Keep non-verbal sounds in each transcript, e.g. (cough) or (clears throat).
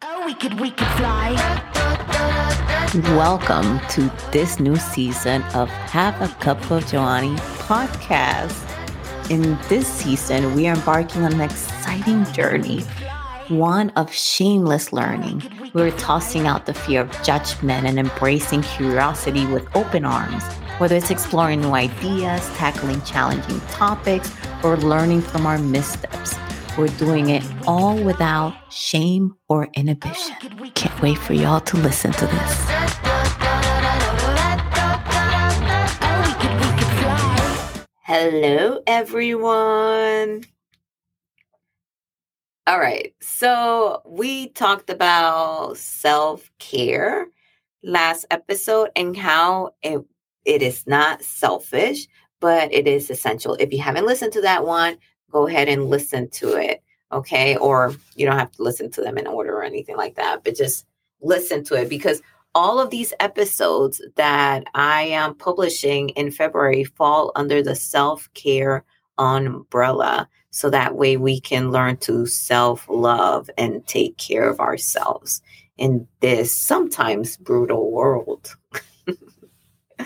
Oh, we could, we could fly. Welcome to this new season of Have a Cup of Johanny podcast. In this season, we are embarking on an exciting journey, one of shameless learning. We're tossing out the fear of judgment and embracing curiosity with open arms. Whether it's exploring new ideas, tackling challenging topics, or learning from our missteps, we're doing it all without shame or inhibition. Can't wait for y'all to listen to this. Hello, everyone. All right. So we talked about self care last episode and how it, it is not selfish, but it is essential. If you haven't listened to that one, go ahead and listen to it. Okay. Or you don't have to listen to them in order or anything like that, but just listen to it because all of these episodes that I am publishing in February fall under the self care umbrella. So that way we can learn to self love and take care of ourselves in this sometimes brutal world. (laughs)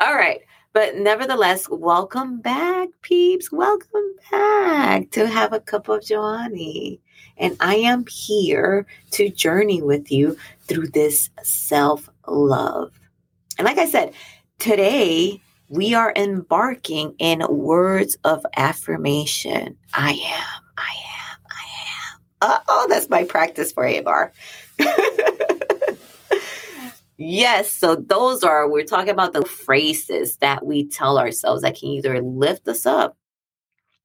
All right. But nevertheless, welcome back, peeps. Welcome back to Have a Cup of Johanny. And I am here to journey with you through this self love. And like I said, today we are embarking in words of affirmation. I am, I am, I am. oh, that's my practice for ABAR. (laughs) yes, so those are, we're talking about the phrases that we tell ourselves that can either lift us up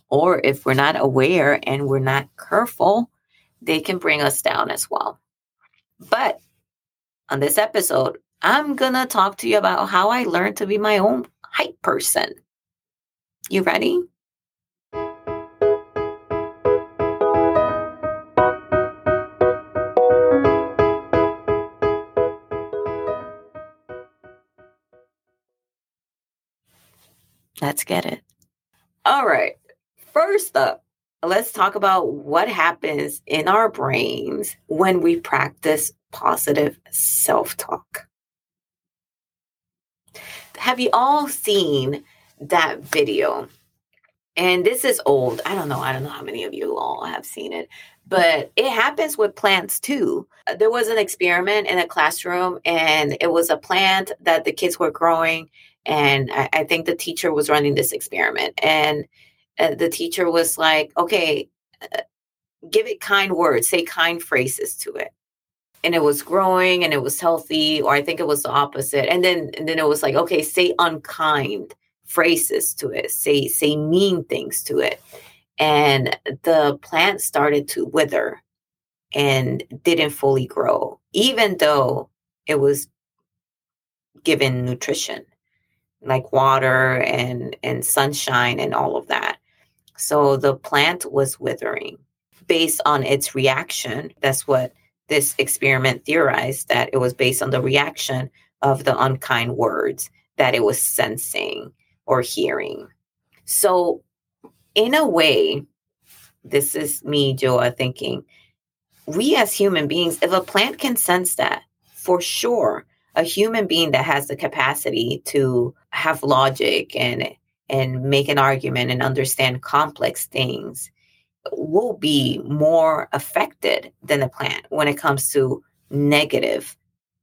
or if we're not aware and we're not careful, they can bring us down as well. But on this episode, I'm going to talk to you about how I learned to be my own hype person. You ready? Let's get it. All right. First up, let's talk about what happens in our brains when we practice positive self talk. Have you all seen that video? And this is old. I don't know. I don't know how many of you all have seen it, but it happens with plants too. There was an experiment in a classroom, and it was a plant that the kids were growing. And I, I think the teacher was running this experiment. And uh, the teacher was like, okay, uh, give it kind words, say kind phrases to it. And it was growing and it was healthy, or I think it was the opposite. And then and then it was like, okay, say unkind phrases to it, say say mean things to it. And the plant started to wither and didn't fully grow, even though it was given nutrition like water and and sunshine and all of that so the plant was withering based on its reaction. That's what this experiment theorized that it was based on the reaction of the unkind words that it was sensing or hearing. So, in a way, this is me, Joa, thinking we as human beings, if a plant can sense that, for sure, a human being that has the capacity to have logic and and make an argument and understand complex things will be more affected than the plant when it comes to negative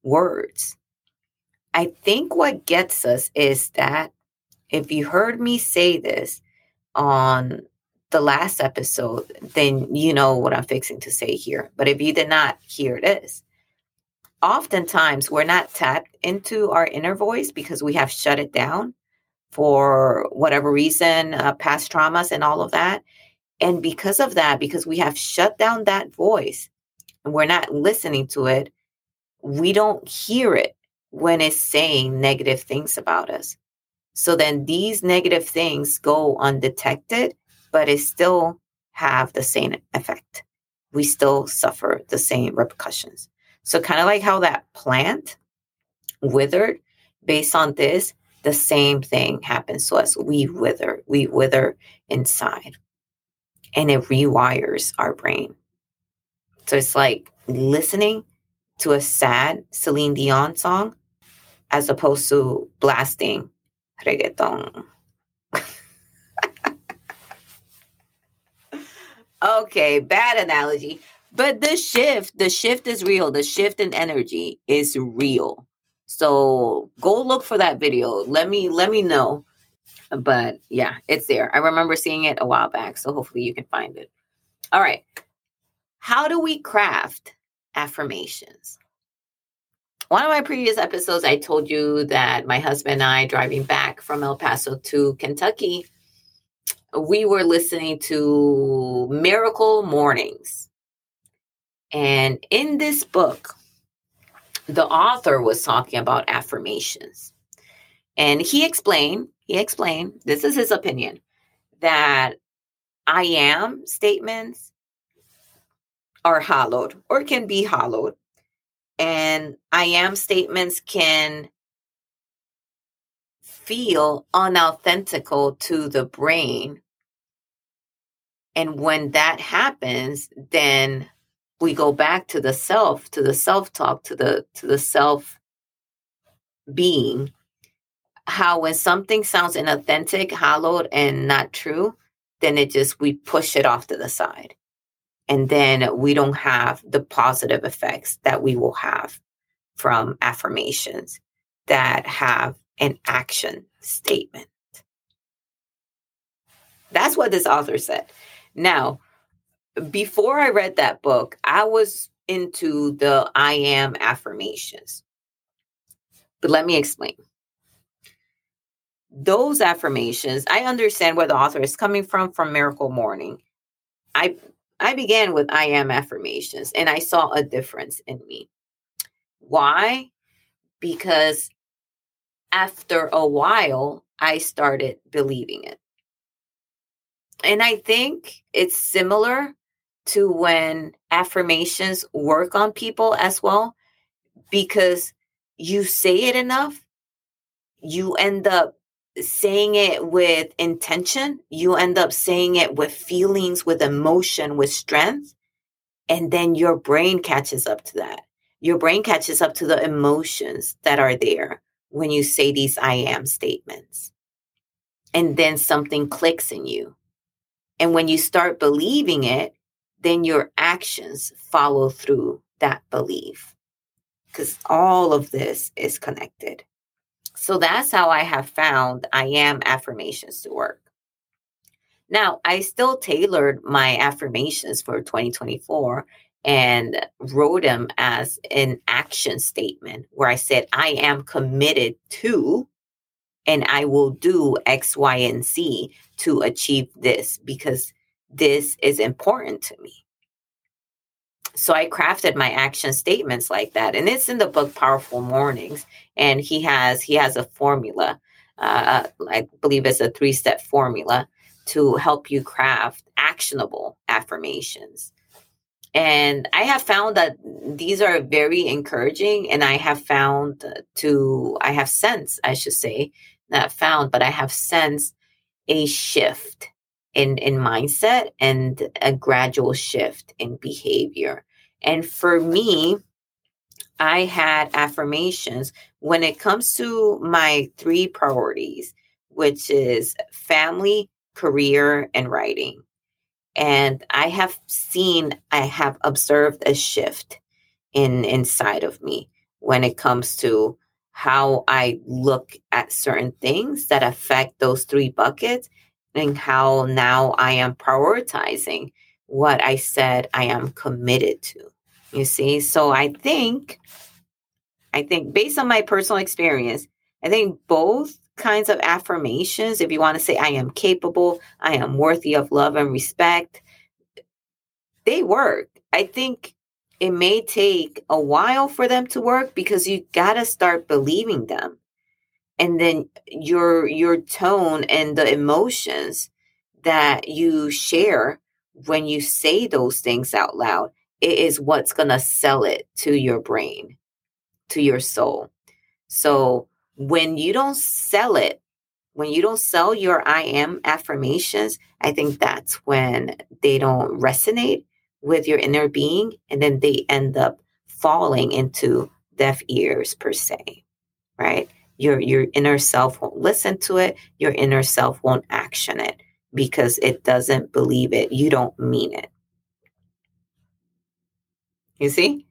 words. I think what gets us is that if you heard me say this on the last episode, then you know what I'm fixing to say here. But if you did not hear this, oftentimes we're not tapped into our inner voice because we have shut it down for whatever reason, uh, past traumas and all of that. And because of that, because we have shut down that voice and we're not listening to it, we don't hear it when it's saying negative things about us. So then these negative things go undetected, but it still have the same effect. We still suffer the same repercussions. So kind of like how that plant withered based on this, the same thing happens to us. We wither, we wither inside, and it rewires our brain. So it's like listening to a sad Celine Dion song as opposed to blasting reggaeton. (laughs) okay, bad analogy. But the shift, the shift is real. The shift in energy is real. So go look for that video. Let me let me know. But yeah, it's there. I remember seeing it a while back. So hopefully you can find it. All right. How do we craft affirmations? One of my previous episodes, I told you that my husband and I, driving back from El Paso to Kentucky, we were listening to Miracle Mornings. And in this book, the author was talking about affirmations. And he explained, he explained, this is his opinion, that I am statements are hollowed or can be hollowed and I am statements can feel unauthentical to the brain. And when that happens, then we go back to the self, to the self-talk, to the to the self being. How when something sounds inauthentic, hollowed, and not true, then it just we push it off to the side and then we don't have the positive effects that we will have from affirmations that have an action statement. That's what this author said. Now, before I read that book, I was into the I am affirmations. But let me explain. Those affirmations, I understand where the author is coming from from Miracle Morning. I I began with I am affirmations and I saw a difference in me. Why? Because after a while, I started believing it. And I think it's similar to when affirmations work on people as well, because you say it enough, you end up saying it with intention, you end up saying it with feelings, with emotion, with strength. And then your brain catches up to that. Your brain catches up to the emotions that are there when you say these I am statements. And then something clicks in you. And when you start believing it, then your actions follow through that belief. Because all of this is connected. So that's how I have found I am affirmations to work. Now, I still tailored my affirmations for 2024 and wrote them as an action statement where I said, I am committed to and I will do X, Y, and Z to achieve this because this is important to me so I crafted my action statements like that, and it's in the book Powerful Mornings. And he has he has a formula, uh, I believe it's a three step formula to help you craft actionable affirmations. And I have found that these are very encouraging, and I have found to I have sense I should say not found, but I have sensed a shift in in mindset and a gradual shift in behavior. And for me, I had affirmations when it comes to my three priorities, which is family, career, and writing. And I have seen, I have observed a shift in inside of me when it comes to how I look at certain things that affect those three buckets and how now I am prioritizing what I said I am committed to. You see, so I think, I think based on my personal experience, I think both kinds of affirmations, if you want to say I am capable, I am worthy of love and respect, they work. I think it may take a while for them to work because you got to start believing them and then your your tone and the emotions that you share when you say those things out loud it is what's going to sell it to your brain to your soul so when you don't sell it when you don't sell your i am affirmations i think that's when they don't resonate with your inner being and then they end up falling into deaf ears per se, right? Your your inner self won't listen to it, your inner self won't action it because it doesn't believe it. You don't mean it. You see?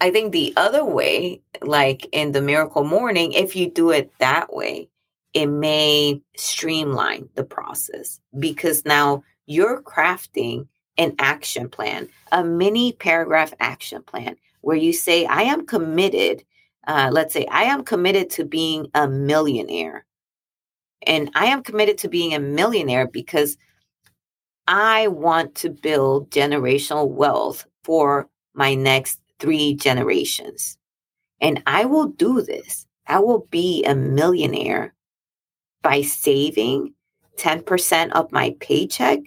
I think the other way, like in the miracle morning, if you do it that way, it may streamline the process because now you're crafting an action plan, a mini paragraph action plan where you say, I am committed. Uh, let's say, I am committed to being a millionaire. And I am committed to being a millionaire because I want to build generational wealth for my next three generations. And I will do this. I will be a millionaire by saving 10% of my paycheck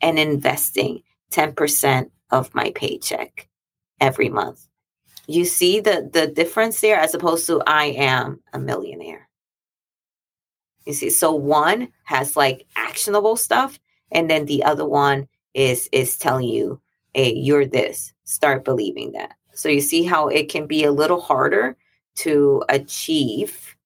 and investing 10% of my paycheck every month. You see the, the difference there as opposed to I am a millionaire. You see, so one has like actionable stuff, and then the other one is is telling you, hey, you're this. Start believing that. So you see how it can be a little harder to achieve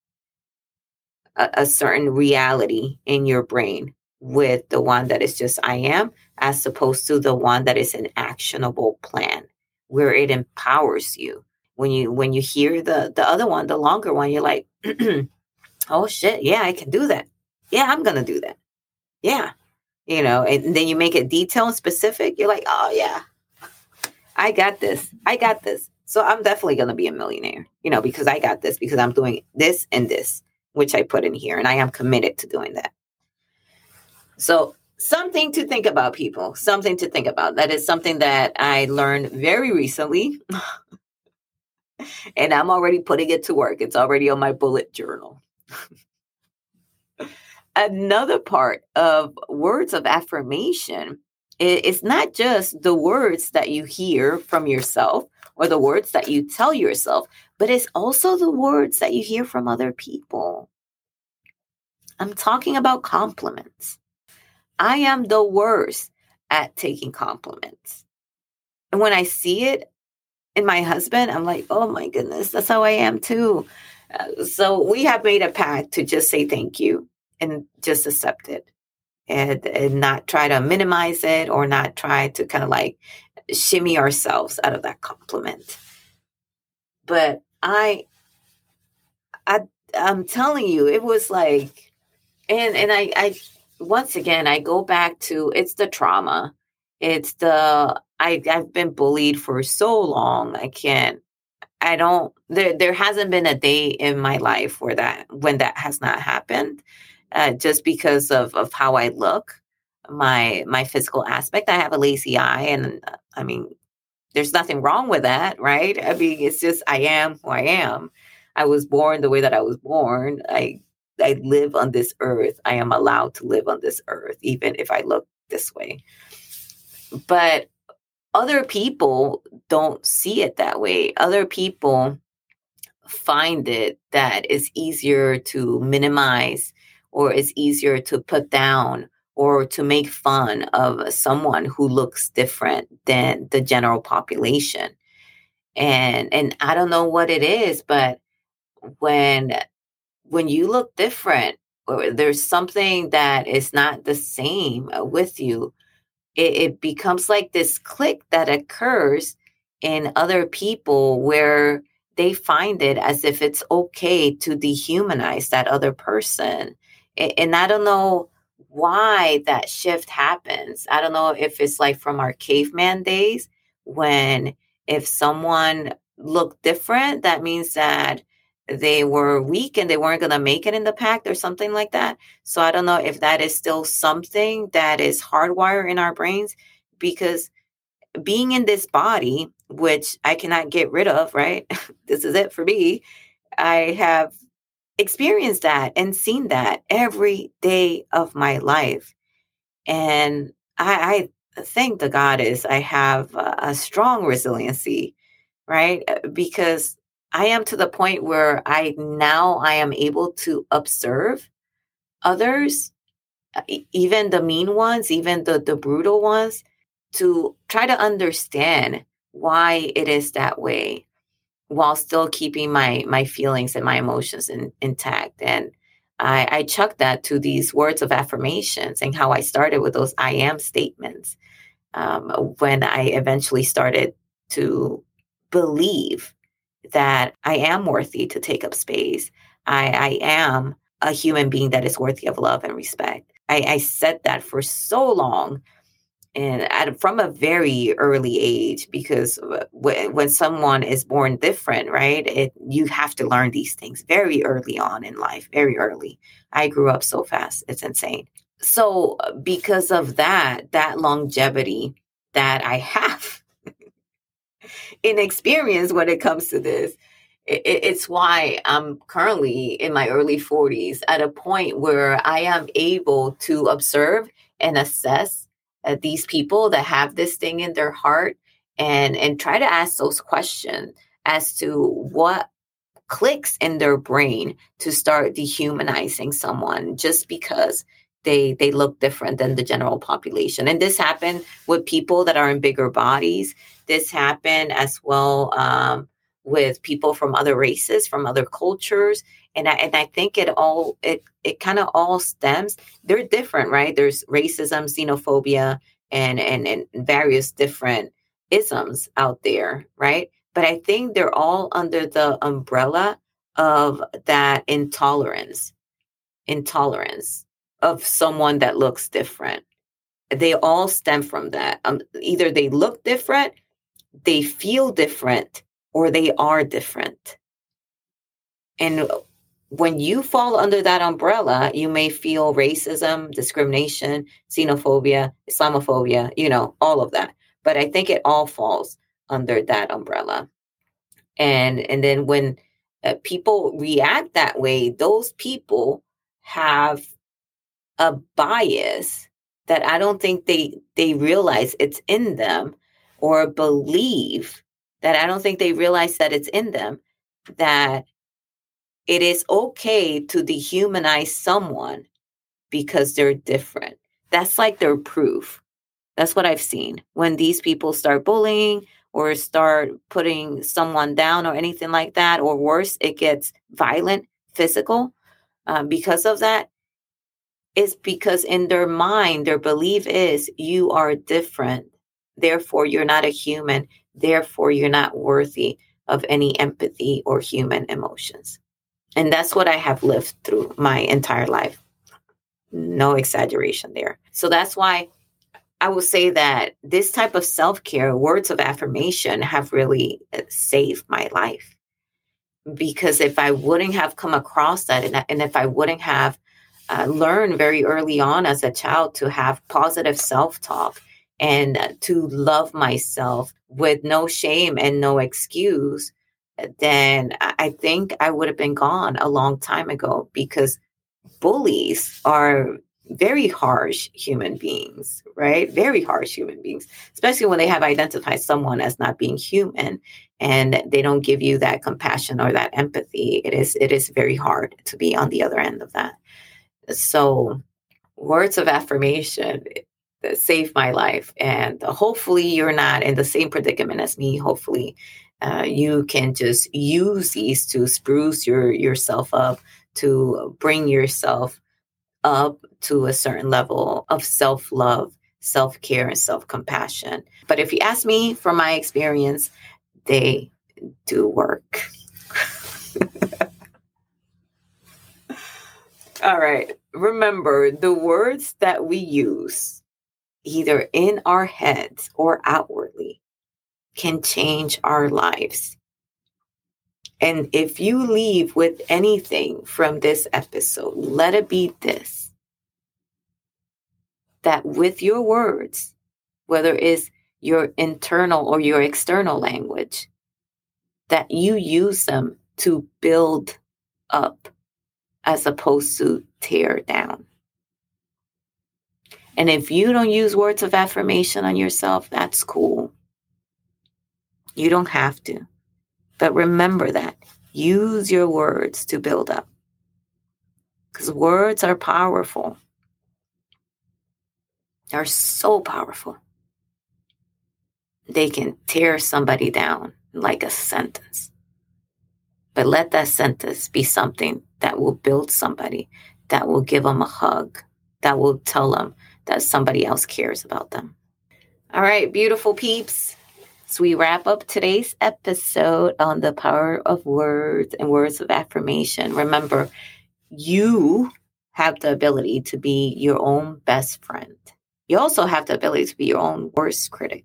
a, a certain reality in your brain with the one that is just I am, as opposed to the one that is an actionable plan where it empowers you. When you when you hear the the other one, the longer one, you're like, (clears throat) oh shit, yeah, I can do that. Yeah, I'm gonna do that. Yeah. You know, and then you make it detailed specific, you're like, oh yeah, I got this. I got this. So I'm definitely gonna be a millionaire, you know, because I got this, because I'm doing this and this, which I put in here, and I am committed to doing that. So, something to think about, people, something to think about. That is something that I learned very recently. (laughs) and I'm already putting it to work. It's already on my bullet journal. (laughs) Another part of words of affirmation it's not just the words that you hear from yourself or the words that you tell yourself, but it's also the words that you hear from other people. I'm talking about compliments. I am the worst at taking compliments. And when I see it in my husband, I'm like, oh my goodness, that's how I am too. Uh, so we have made a pact to just say thank you and just accept it and, and not try to minimize it or not try to kind of like shimmy ourselves out of that compliment. But I, I, I'm telling you, it was like, and and I, I once again, I go back to it's the trauma. It's the I I've been bullied for so long. I can't I don't there there hasn't been a day in my life where that when that has not happened. Uh, just because of of how I look, my my physical aspect. I have a lazy eye and uh, I mean there's nothing wrong with that, right? I mean it's just I am who I am. I was born the way that I was born. I I live on this earth. I am allowed to live on this earth, even if I look this way. But other people don't see it that way. Other people find it that it's easier to minimize or it's easier to put down or to make fun of someone who looks different than the general population. And and I don't know what it is, but when when you look different or there's something that is not the same uh, with you, it, it becomes like this click that occurs in other people where they find it as if it's okay to dehumanize that other person. And I don't know why that shift happens. I don't know if it's like from our caveman days when if someone looked different, that means that they were weak and they weren't going to make it in the pact or something like that. So I don't know if that is still something that is hardwired in our brains because being in this body, which I cannot get rid of, right? (laughs) this is it for me. I have experienced that and seen that every day of my life. And I, I thank the goddess I have a, a strong resiliency, right? Uh, because I am to the point where I now I am able to observe others, uh, even the mean ones, even the the brutal ones, to try to understand why it is that way while still keeping my my feelings and my emotions in, intact. And I, I chuck that to these words of affirmations and how I started with those I am statements um, when I eventually started to believe that I am worthy to take up space. I, I am a human being that is worthy of love and respect. I, I said that for so long and at, from a very early age because w- when someone is born different right it you have to learn these things very early on in life very early i grew up so fast it's insane so uh, because of that that longevity that i (laughs) have in experience when it comes to this. It, it's why i'm currently in my early 40s at a point where i am able to observe and assess uh, these people that have this thing in their heart and and try to ask those questions as to what clicks in their brain to start dehumanizing someone just because they they look different than the general population. And this happened with people that are in bigger bodies. This happened as well um, with people from other races from other cultures. And I, and I think it all it it kind of all stems they're different right? There's racism xenophobia and and and various different isms out there right? But I think they're all under the umbrella of that intolerance intolerance of someone that looks different they all stem from that um, either they look different they feel different or they are different and when you fall under that umbrella, you may feel racism, discrimination, xenophobia, Islamophobia, you know, all of that. But I think it all falls under that umbrella. And and then when uh, people react that way, those people have a bias that I don't think they they realize it's in them or believe that I don't think they realize that it's in them that it is okay to dehumanize someone because they're different. That's like their proof. That's what I've seen. When these people start bullying or start putting someone down or anything like that, or worse, it gets violent, physical um, because of that, is because in their mind, their belief is you are different. Therefore, you're not a human. Therefore, you're not worthy of any empathy or human emotions. And that's what I have lived through my entire life. No exaggeration there. So that's why I will say that this type of self care, words of affirmation, have really uh, saved my life. Because if I wouldn't have come across that, and, and if I wouldn't have uh, learned very early on as a child to have positive self talk and uh, to love myself with no shame and no excuse, then I think I would have been gone a long time ago because bullies are very harsh human beings, right? Very harsh human beings, especially when they have identified someone as not being human and they don't give you that compassion or that empathy. It is it is very hard to be on the other end of that. So words of affirmation that saved my life and hopefully you're not in the same predicament as me. Hopefully uh, you can just use these to spruce your yourself up to bring yourself up to a certain level of self-love self-care and self-compassion. But if you ask me from my experience they do work. (laughs) All right remember the words that we use either in our heads or outwardly can change our lives. And if you leave with anything from this episode, let it be this that with your words, whether it's your internal or your external language, that you use them to build up as opposed to tear down. And if you don't use words of affirmation on yourself, that's cool. You don't have to. But remember that. Use your words to build up. Because words are powerful. They're so powerful. they can tear somebody down like a sentence. But let that sentence be something that will build somebody, that will give them a hug, that will tell them that somebody else cares about them. All right, beautiful peeps. So we wrap up today's episode on the power of words and words of affirmation. Remember, you have the ability to be your own best friend. You also have the ability to be your own worst critic.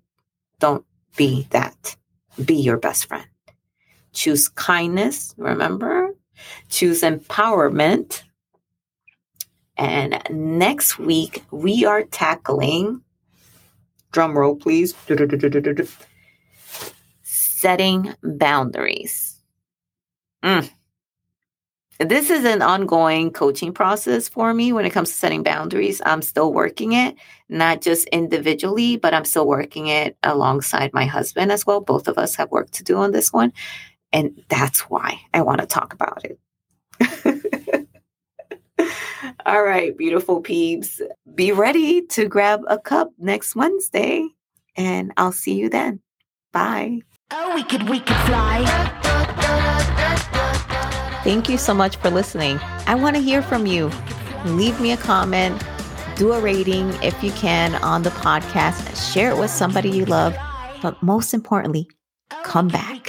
Don't be that. Be your best friend. Choose kindness, remember? Choose empowerment. And next week, we are tackling, drum roll please, setting boundaries. Mm. This is an ongoing coaching process for me when it comes to setting boundaries. I'm still working it, not just individually, but I'm still working it alongside my husband as well. Both of us have work to do on this one. And that's why I want to talk about it. (laughs) All right, beautiful peeps. Be ready to grab a cup next Wednesday, and I'll see you then. Bye. Oh, we could, we could fly. Thank you so much for listening. I want to hear from you. Leave me a comment, do a rating if you can on the podcast, share it with somebody you love, but most importantly, come back.